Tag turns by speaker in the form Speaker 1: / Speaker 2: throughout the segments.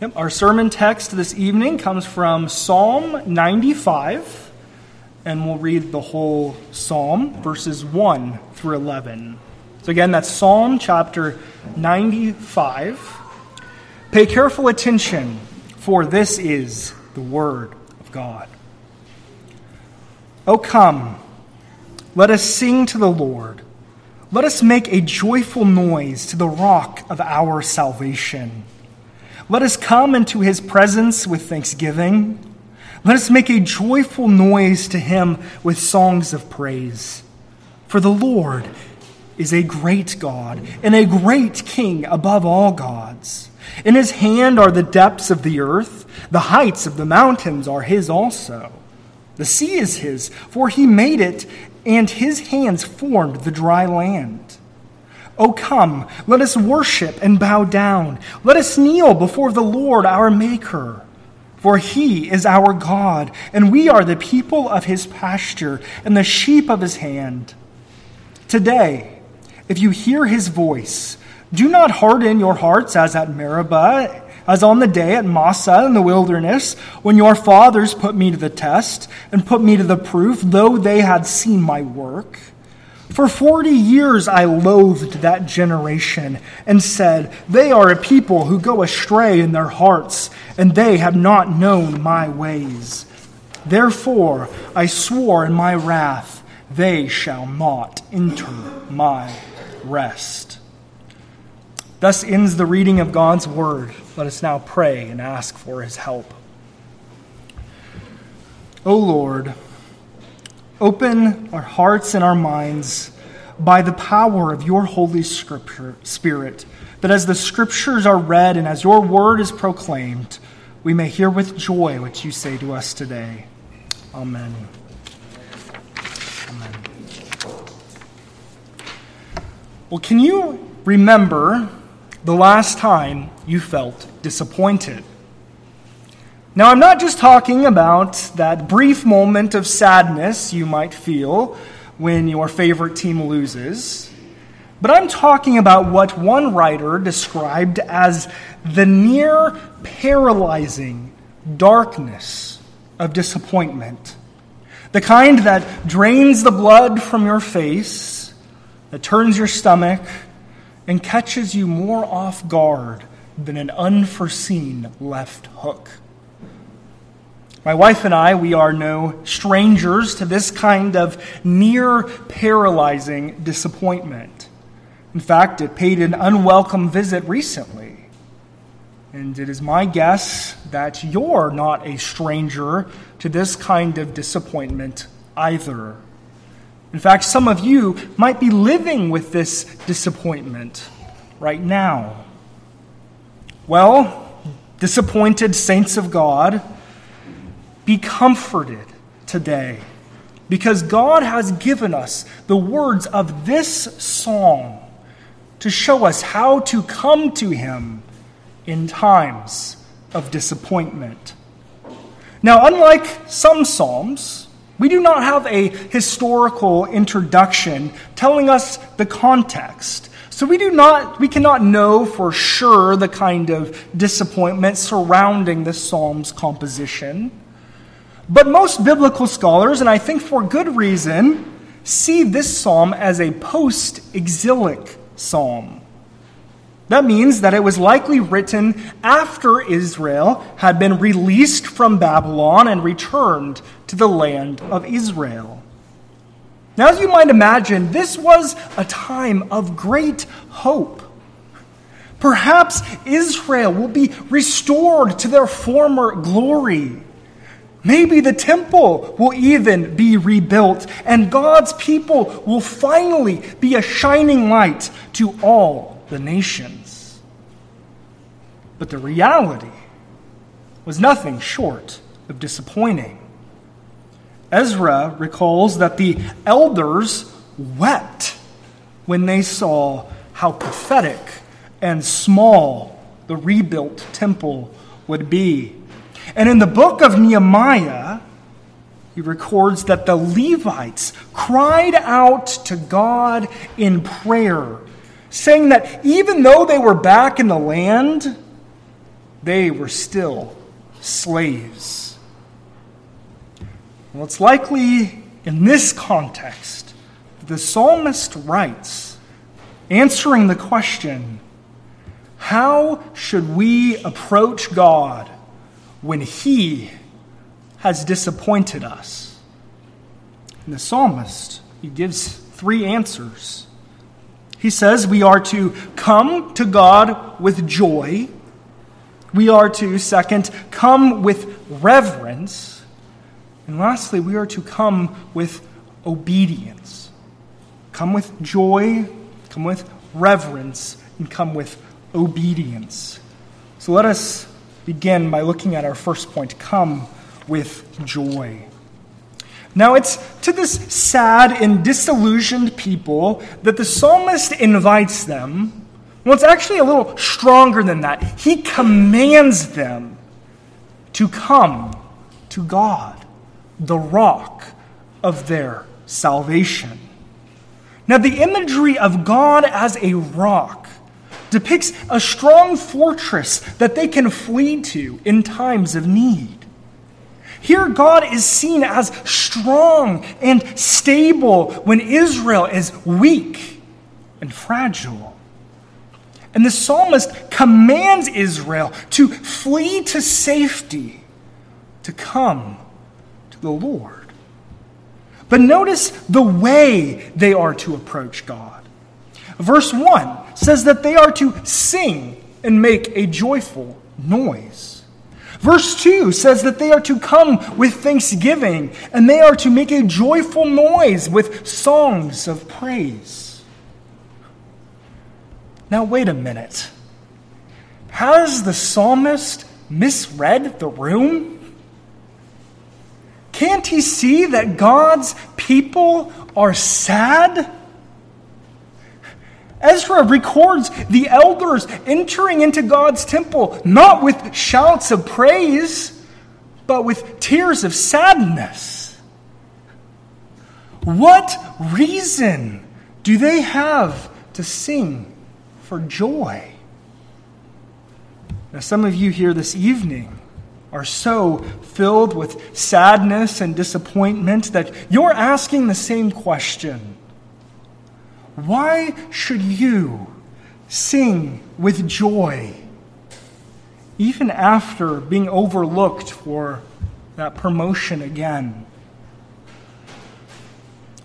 Speaker 1: Yep, our sermon text this evening comes from Psalm 95, and we'll read the whole psalm, verses 1 through 11. So, again, that's Psalm chapter 95. Pay careful attention, for this is the word of God. O come, let us sing to the Lord. Let us make a joyful noise to the rock of our salvation. Let us come into his presence with thanksgiving. Let us make a joyful noise to him with songs of praise. For the Lord is a great God and a great King above all gods. In his hand are the depths of the earth, the heights of the mountains are his also. The sea is his, for he made it, and his hands formed the dry land. O come, let us worship and bow down. Let us kneel before the Lord our Maker. For he is our God, and we are the people of his pasture and the sheep of his hand. Today, if you hear his voice, do not harden your hearts as at Meribah, as on the day at Massah in the wilderness, when your fathers put me to the test and put me to the proof, though they had seen my work. For forty years I loathed that generation and said, They are a people who go astray in their hearts, and they have not known my ways. Therefore I swore in my wrath, They shall not enter my rest. Thus ends the reading of God's word. Let us now pray and ask for his help. O Lord, Open our hearts and our minds by the power of your Holy Scripture, Spirit, that as the Scriptures are read and as your word is proclaimed, we may hear with joy what you say to us today. Amen. Amen. Well, can you remember the last time you felt disappointed? Now, I'm not just talking about that brief moment of sadness you might feel when your favorite team loses, but I'm talking about what one writer described as the near paralyzing darkness of disappointment. The kind that drains the blood from your face, that turns your stomach, and catches you more off guard than an unforeseen left hook. My wife and I, we are no strangers to this kind of near paralyzing disappointment. In fact, it paid an unwelcome visit recently. And it is my guess that you're not a stranger to this kind of disappointment either. In fact, some of you might be living with this disappointment right now. Well, disappointed saints of God, be comforted today because God has given us the words of this song to show us how to come to Him in times of disappointment. Now, unlike some Psalms, we do not have a historical introduction telling us the context. So we do not we cannot know for sure the kind of disappointment surrounding the psalm's composition. But most biblical scholars, and I think for good reason, see this psalm as a post exilic psalm. That means that it was likely written after Israel had been released from Babylon and returned to the land of Israel. Now, as you might imagine, this was a time of great hope. Perhaps Israel will be restored to their former glory. Maybe the temple will even be rebuilt, and God's people will finally be a shining light to all the nations. But the reality was nothing short of disappointing. Ezra recalls that the elders wept when they saw how pathetic and small the rebuilt temple would be. And in the book of Nehemiah, he records that the Levites cried out to God in prayer, saying that even though they were back in the land, they were still slaves. Well, it's likely in this context that the psalmist writes, answering the question how should we approach God when He has disappointed us? And the psalmist, he gives three answers. He says we are to come to God with joy. We are to, second, come with reverence. And lastly, we are to come with obedience. Come with joy, come with reverence, and come with obedience. So let us begin by looking at our first point come with joy. Now, it's to this sad and disillusioned people that the psalmist invites them. Well, it's actually a little stronger than that. He commands them to come to God, the rock of their salvation. Now, the imagery of God as a rock depicts a strong fortress that they can flee to in times of need. Here, God is seen as strong and stable when Israel is weak and fragile. And the psalmist commands Israel to flee to safety, to come to the Lord. But notice the way they are to approach God. Verse 1 says that they are to sing and make a joyful noise. Verse 2 says that they are to come with thanksgiving and they are to make a joyful noise with songs of praise. Now, wait a minute. Has the psalmist misread the room? Can't he see that God's people are sad? Ezra records the elders entering into God's temple not with shouts of praise, but with tears of sadness. What reason do they have to sing for joy? Now, some of you here this evening are so filled with sadness and disappointment that you're asking the same question why should you sing with joy even after being overlooked for that promotion again?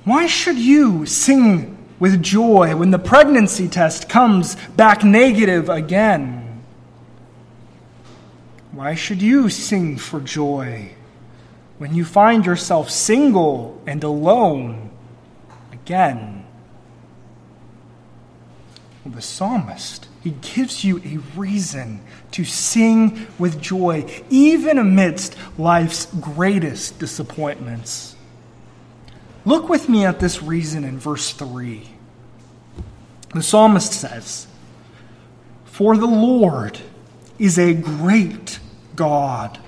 Speaker 1: Why should you sing with joy when the pregnancy test comes back negative again? Why should you sing for joy when you find yourself single and alone again? The psalmist. He gives you a reason to sing with joy, even amidst life's greatest disappointments. Look with me at this reason in verse 3. The psalmist says, For the Lord is a great God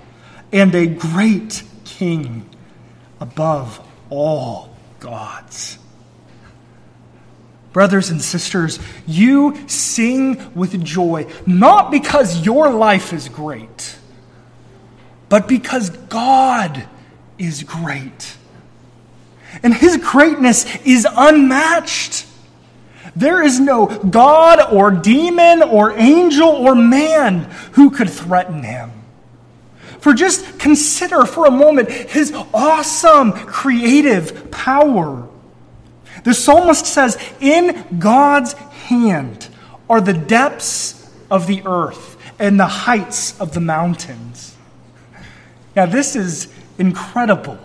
Speaker 1: and a great King above all gods. Brothers and sisters, you sing with joy, not because your life is great, but because God is great. And his greatness is unmatched. There is no God or demon or angel or man who could threaten him. For just consider for a moment his awesome creative power. The psalmist says, In God's hand are the depths of the earth and the heights of the mountains. Now, this is incredible.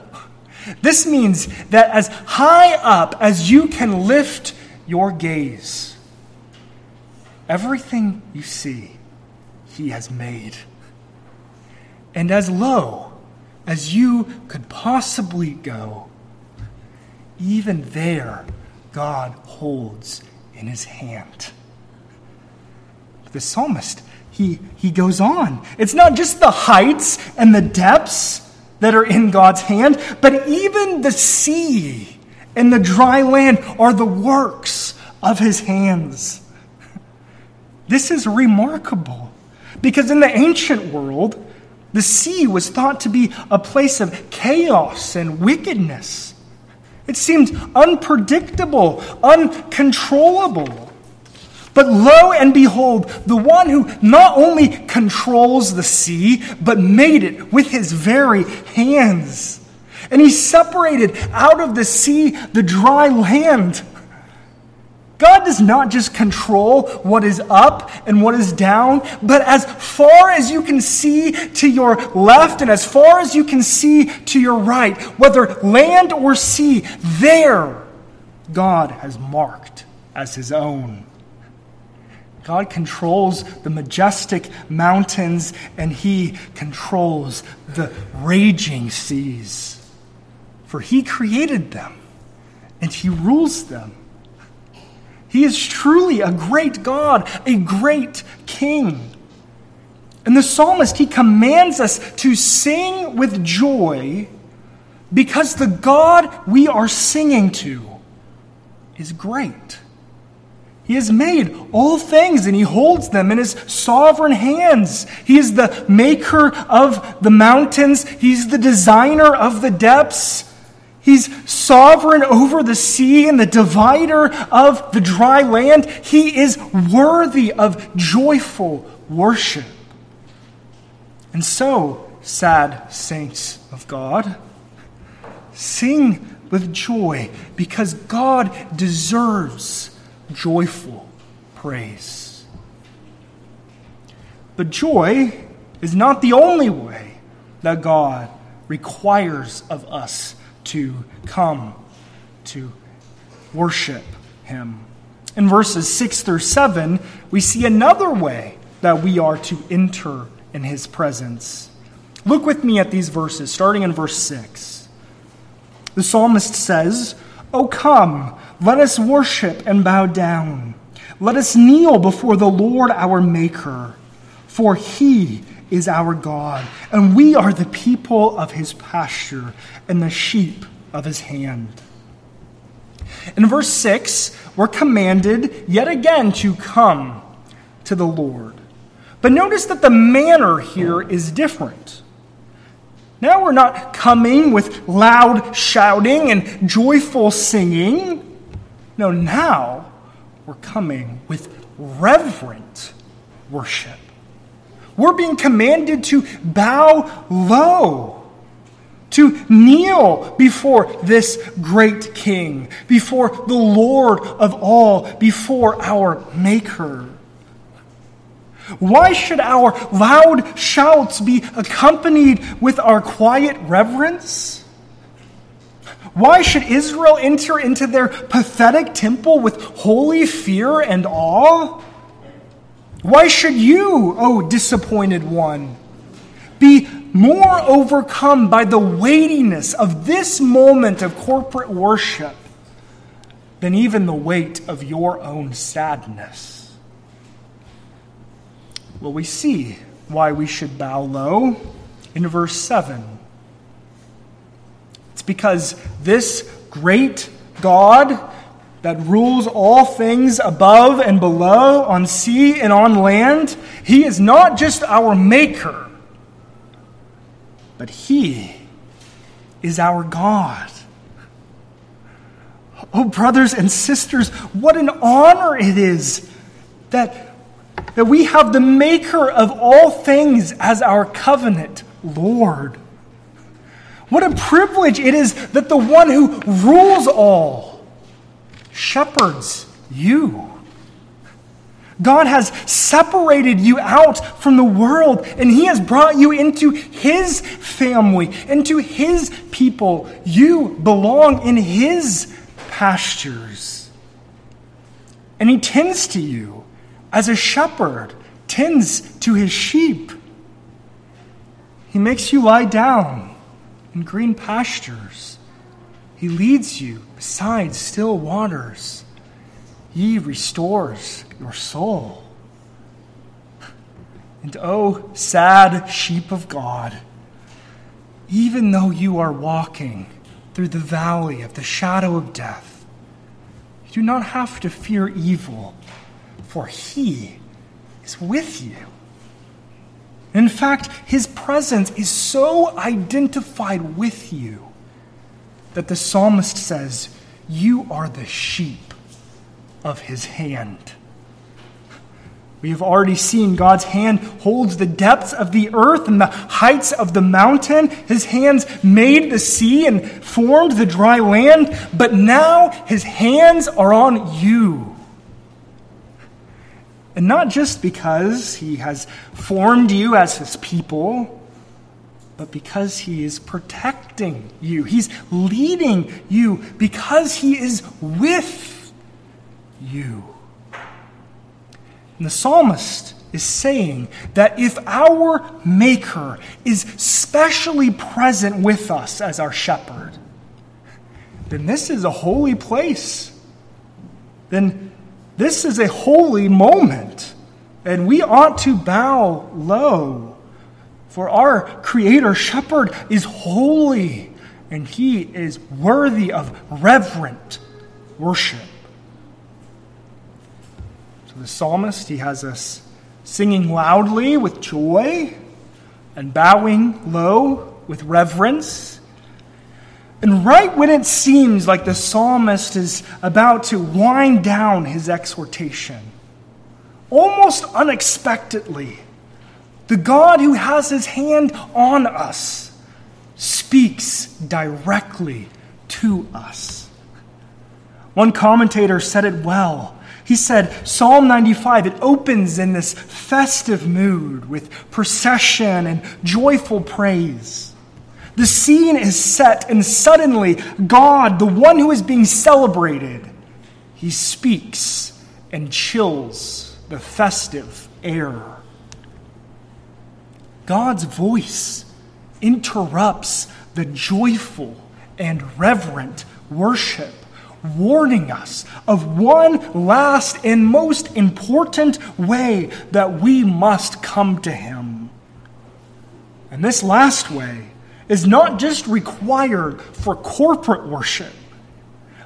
Speaker 1: This means that as high up as you can lift your gaze, everything you see, He has made. And as low as you could possibly go, even there, God holds in his hand. The psalmist, he, he goes on. It's not just the heights and the depths that are in God's hand, but even the sea and the dry land are the works of his hands. This is remarkable. Because in the ancient world, the sea was thought to be a place of chaos and wickedness. It seemed unpredictable, uncontrollable. But lo and behold, the one who not only controls the sea, but made it with his very hands. And he separated out of the sea the dry land God does not just control what is up and what is down, but as far as you can see to your left and as far as you can see to your right, whether land or sea, there God has marked as his own. God controls the majestic mountains and he controls the raging seas. For he created them and he rules them. He is truly a great God, a great King. And the psalmist, he commands us to sing with joy because the God we are singing to is great. He has made all things and he holds them in his sovereign hands. He is the maker of the mountains, he's the designer of the depths. He's sovereign over the sea and the divider of the dry land. He is worthy of joyful worship. And so, sad saints of God, sing with joy because God deserves joyful praise. But joy is not the only way that God requires of us to come to worship him. In verses 6 through 7, we see another way that we are to enter in his presence. Look with me at these verses, starting in verse 6. The psalmist says, O come, let us worship and bow down. Let us kneel before the Lord our Maker, for he is our God, and we are the people of his pasture and the sheep of his hand. In verse 6, we're commanded yet again to come to the Lord. But notice that the manner here is different. Now we're not coming with loud shouting and joyful singing. No, now we're coming with reverent worship. We're being commanded to bow low, to kneel before this great King, before the Lord of all, before our Maker. Why should our loud shouts be accompanied with our quiet reverence? Why should Israel enter into their pathetic temple with holy fear and awe? Why should you, O oh disappointed one, be more overcome by the weightiness of this moment of corporate worship than even the weight of your own sadness? Well, we see why we should bow low in verse 7. It's because this great God that rules all things above and below, on sea and on land. He is not just our maker, but He is our God. Oh, brothers and sisters, what an honor it is that, that we have the maker of all things as our covenant Lord. What a privilege it is that the one who rules all shepherds you. God has separated you out from the world and He has brought you into His family, into His people. You belong in His pastures. And He tends to you as a shepherd tends to his sheep. He makes you lie down in green pastures. He leads you beside still waters. He restores your soul. And oh, sad sheep of God, even though you are walking through the valley of the shadow of death, you do not have to fear evil, for He is with you. In fact, his presence is so identified with you that the psalmist says, You are the sheep of his hand. We have already seen God's hand holds the depths of the earth and the heights of the mountain. His hands made the sea and formed the dry land, but now his hands are on you. And not just because he has formed you as his people, but because he is protecting you. He's leading you because he is with you. And the psalmist is saying that if our Maker is specially present with us as our shepherd, then this is a holy place. Then this is a holy moment. And we ought to bow low. For our Creator Shepherd is holy, and He is worthy of reverent worship So the psalmist, he has us singing loudly with joy and bowing low with reverence. And right when it seems like the psalmist is about to wind down his exhortation, almost unexpectedly, the God who has his hand on us speaks directly to us. One commentator said it well he said, Psalm 95, it opens in this festive mood with procession and joyful praise. The scene is set, and suddenly, God, the one who is being celebrated, he speaks and chills the festive air. God's voice interrupts the joyful and reverent worship warning us of one last and most important way that we must come to Him. And this last way is not just required for corporate worship,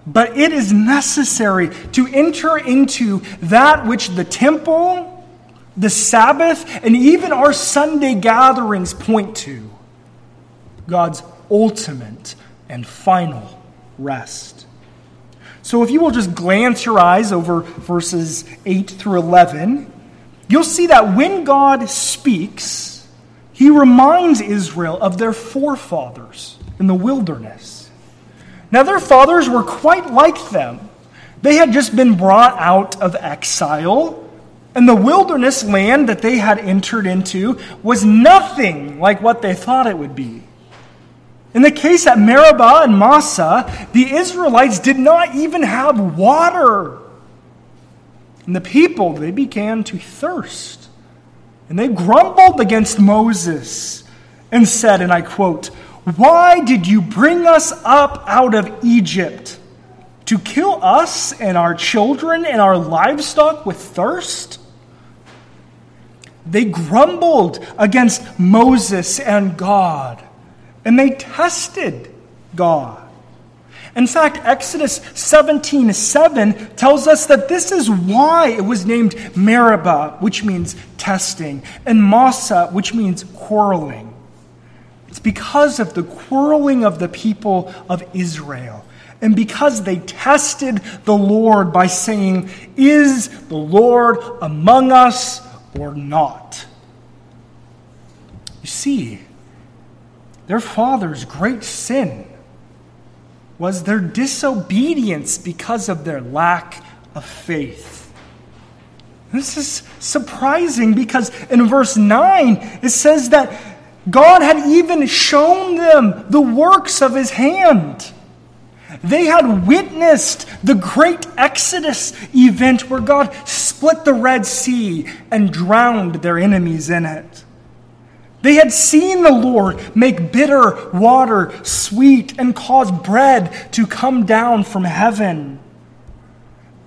Speaker 1: but it is necessary to enter into that which the temple, the Sabbath, and even our Sunday gatherings point to God's ultimate and final rest. So if you will just glance your eyes over verses 8 through 11, you'll see that when God speaks, he reminds Israel of their forefathers in the wilderness. Now, their fathers were quite like them. They had just been brought out of exile, and the wilderness land that they had entered into was nothing like what they thought it would be. In the case at Meribah and Massah, the Israelites did not even have water. And the people, they began to thirst. And they grumbled against Moses and said, and I quote, Why did you bring us up out of Egypt? To kill us and our children and our livestock with thirst? They grumbled against Moses and God and they tested God. In fact, Exodus 17 7 tells us that this is why it was named Meribah, which means testing, and Massah, which means quarreling. It's because of the quarreling of the people of Israel. And because they tested the Lord by saying, Is the Lord among us or not? You see, their father's great sin was their disobedience because of their lack of faith. This is surprising because in verse 9 it says that God had even shown them the works of his hand. They had witnessed the great Exodus event where God split the Red Sea and drowned their enemies in it. They had seen the Lord make bitter water sweet and cause bread to come down from heaven.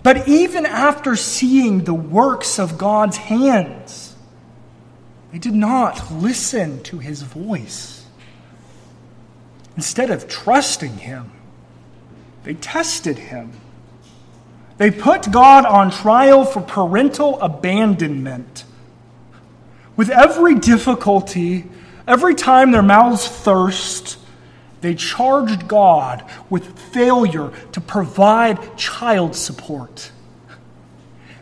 Speaker 1: But even after seeing the works of God's hands, they did not listen to his voice. Instead of trusting him, they tested him. They put God on trial for parental abandonment With every difficulty, every time their mouths thirst, they charged God with failure to provide child support.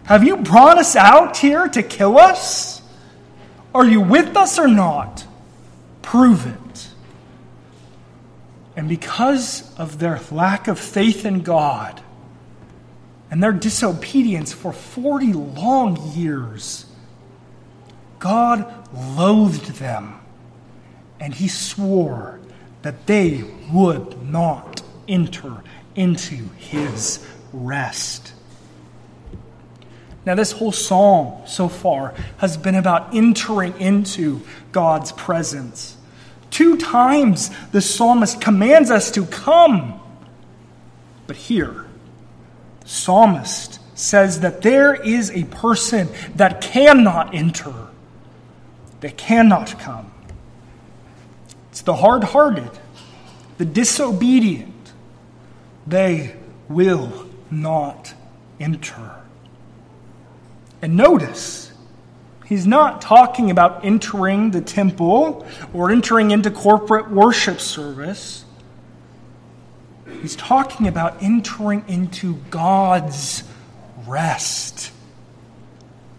Speaker 1: Have you brought us out here to kill us? Are you with us or not? Prove it. And because of their lack of faith in God and their disobedience for 40 long years, God loathed them and he swore that they would not enter into his rest. Now, this whole psalm so far has been about entering into God's presence. Two times the psalmist commands us to come. But here, the psalmist says that there is a person that cannot enter, that cannot come. It's the hard hearted, the disobedient. They will not enter. And notice, he's not talking about entering the temple or entering into corporate worship service. He's talking about entering into God's rest.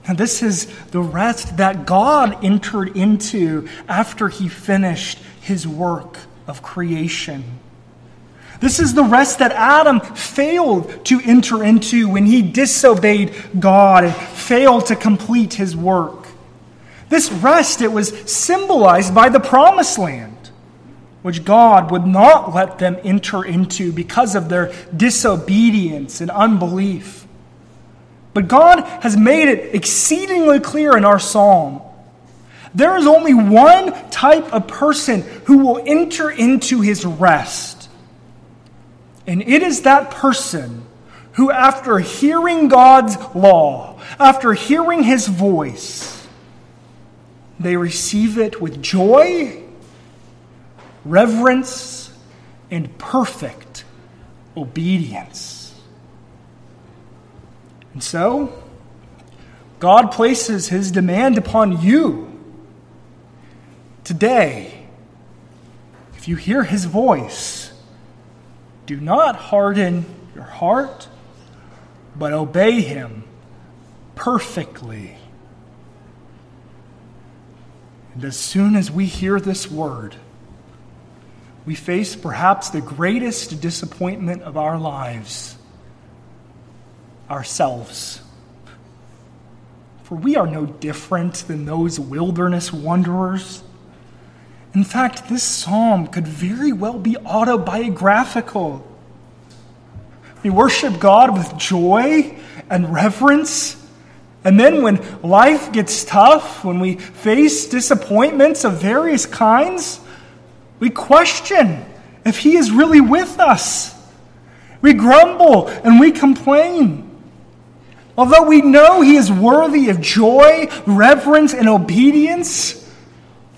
Speaker 1: Now, this is the rest that God entered into after he finished his work of creation. This is the rest that Adam failed to enter into when he disobeyed God and failed to complete his work. This rest, it was symbolized by the promised land, which God would not let them enter into because of their disobedience and unbelief. But God has made it exceedingly clear in our psalm there is only one type of person who will enter into his rest. And it is that person who, after hearing God's law, after hearing his voice, they receive it with joy, reverence, and perfect obedience. And so, God places his demand upon you today. If you hear his voice, do not harden your heart, but obey him perfectly. And as soon as we hear this word, we face perhaps the greatest disappointment of our lives ourselves. For we are no different than those wilderness wanderers in fact, this psalm could very well be autobiographical. We worship God with joy and reverence. And then when life gets tough, when we face disappointments of various kinds, we question if He is really with us. We grumble and we complain. Although we know He is worthy of joy, reverence, and obedience,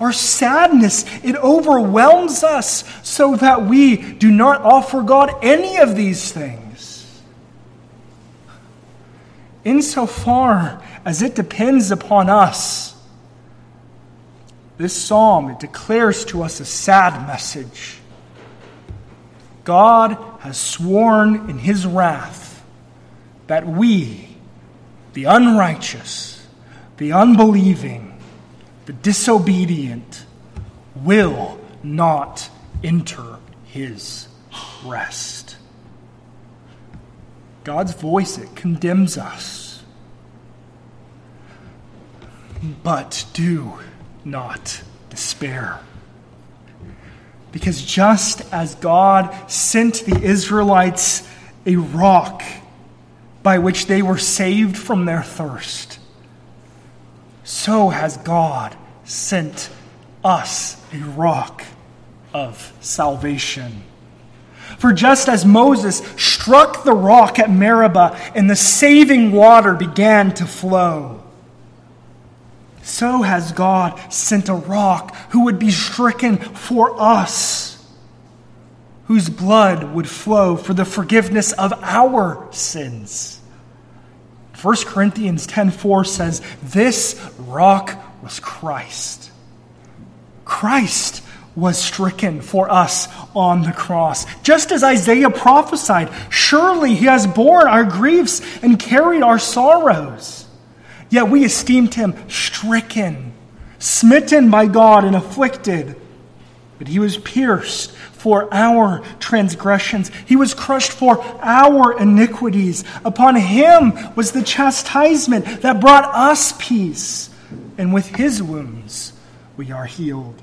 Speaker 1: our sadness, it overwhelms us so that we do not offer God any of these things. Insofar as it depends upon us, this psalm it declares to us a sad message. God has sworn in his wrath that we, the unrighteous, the unbelieving, the disobedient will not enter his rest. God's voice, it condemns us. But do not despair. Because just as God sent the Israelites a rock by which they were saved from their thirst, so has God sent us a rock of salvation. For just as Moses struck the rock at Meribah and the saving water began to flow, so has God sent a rock who would be stricken for us, whose blood would flow for the forgiveness of our sins. 1 Corinthians 10:4 says, "This rock was Christ. Christ was stricken for us on the cross. Just as Isaiah prophesied, surely he has borne our griefs and carried our sorrows. Yet we esteemed him stricken, smitten by God, and afflicted. But he was pierced for our transgressions, he was crushed for our iniquities. Upon him was the chastisement that brought us peace, and with his wounds we are healed.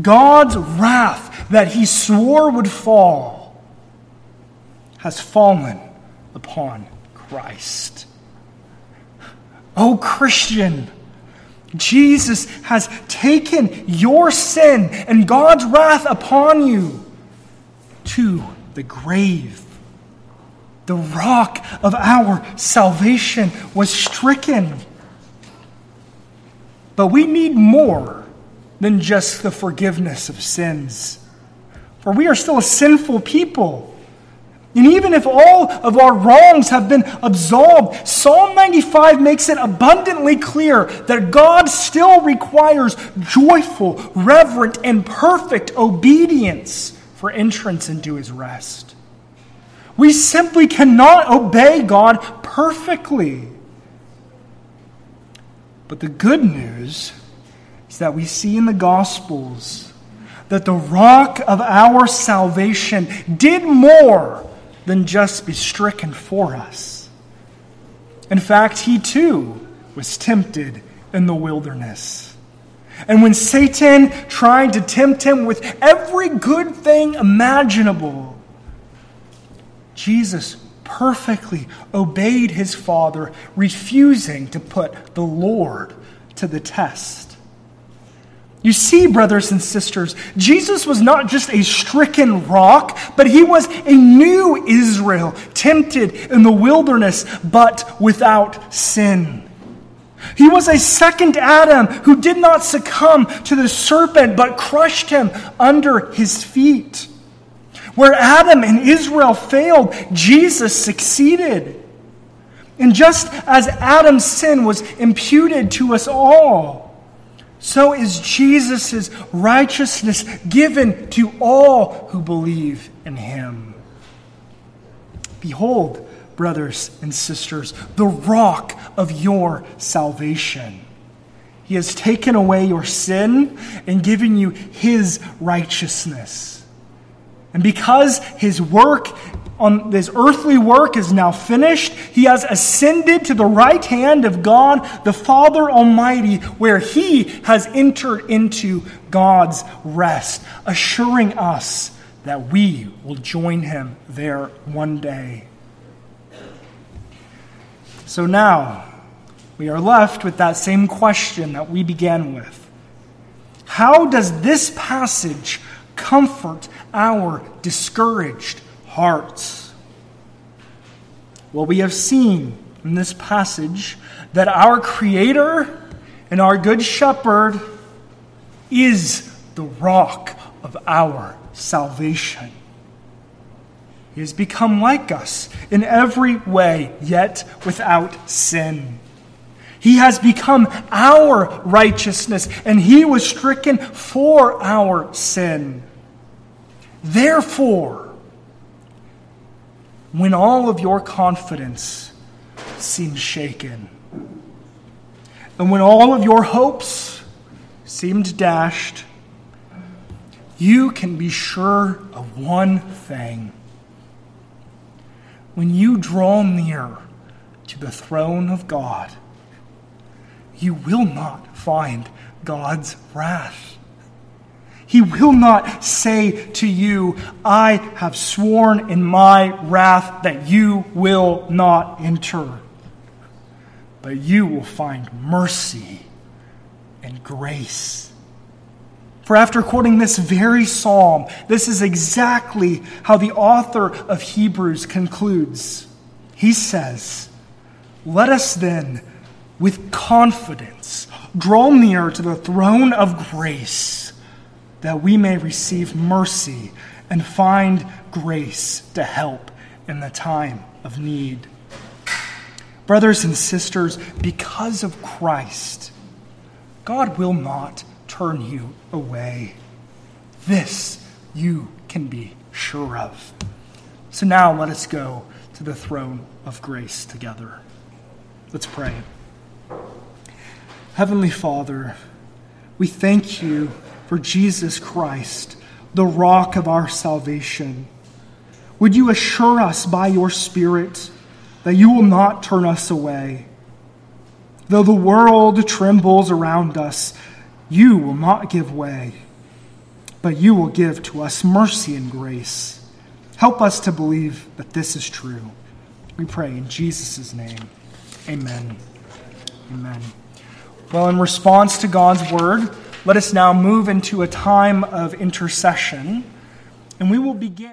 Speaker 1: God's wrath that he swore would fall has fallen upon Christ. O Christian, Jesus has taken your sin and God's wrath upon you to the grave. The rock of our salvation was stricken. But we need more than just the forgiveness of sins. For we are still a sinful people. And even if all of our wrongs have been absolved, Psalm 95 makes it abundantly clear that God still requires joyful, reverent, and perfect obedience for entrance into his rest. We simply cannot obey God perfectly. But the good news is that we see in the Gospels that the rock of our salvation did more than just be stricken for us. In fact, he too was tempted in the wilderness. And when Satan tried to tempt him with every good thing imaginable, Jesus perfectly obeyed his Father, refusing to put the Lord to the test. You see, brothers and sisters, Jesus was not just a stricken rock, but he was a new Israel, tempted in the wilderness, but without sin. He was a second Adam who did not succumb to the serpent, but crushed him under his feet. Where Adam and Israel failed, Jesus succeeded. And just as Adam's sin was imputed to us all, so is Jesus' righteousness given to all who believe in him. Behold, brothers and sisters, the rock of your salvation. He has taken away your sin and given you his righteousness. And because his work on this earthly work is now finished. He has ascended to the right hand of God, the Father Almighty, where he has entered into God's rest, assuring us that we will join him there one day. So now, we are left with that same question that we began with. How does this passage comfort our discouraged hearts. Well, we have seen in this passage that our Creator and our Good Shepherd is the rock of our salvation. He has become like us in every way, yet without sin. He has become our righteousness, and he was stricken for our sin. Therefore, when all of your confidence seems shaken, and when all of your hopes seemed dashed, you can be sure of one thing. When you draw near to the throne of God, you will not find God's wrath. He will not say to you, I have sworn in my wrath that you will not enter. But you will find mercy and grace. For after quoting this very psalm, this is exactly how the author of Hebrews concludes. He says, Let us then, with confidence, draw near to the throne of grace that we may receive mercy and find grace to help in the time of need. Brothers and sisters, because of Christ, God will not turn you away. This you can be sure of. So now let us go to the throne of grace together. Let's pray. Heavenly Father, we thank you for Jesus Christ, the rock of our salvation. Would you assure us by your Spirit that you will not turn us away? Though the world trembles around us, you will not give way, but you will give to us mercy and grace. Help us to believe that this is true. We pray in Jesus' name. Amen. Amen. Well, in response to God's word, let us now move into a time of intercession, and we will begin.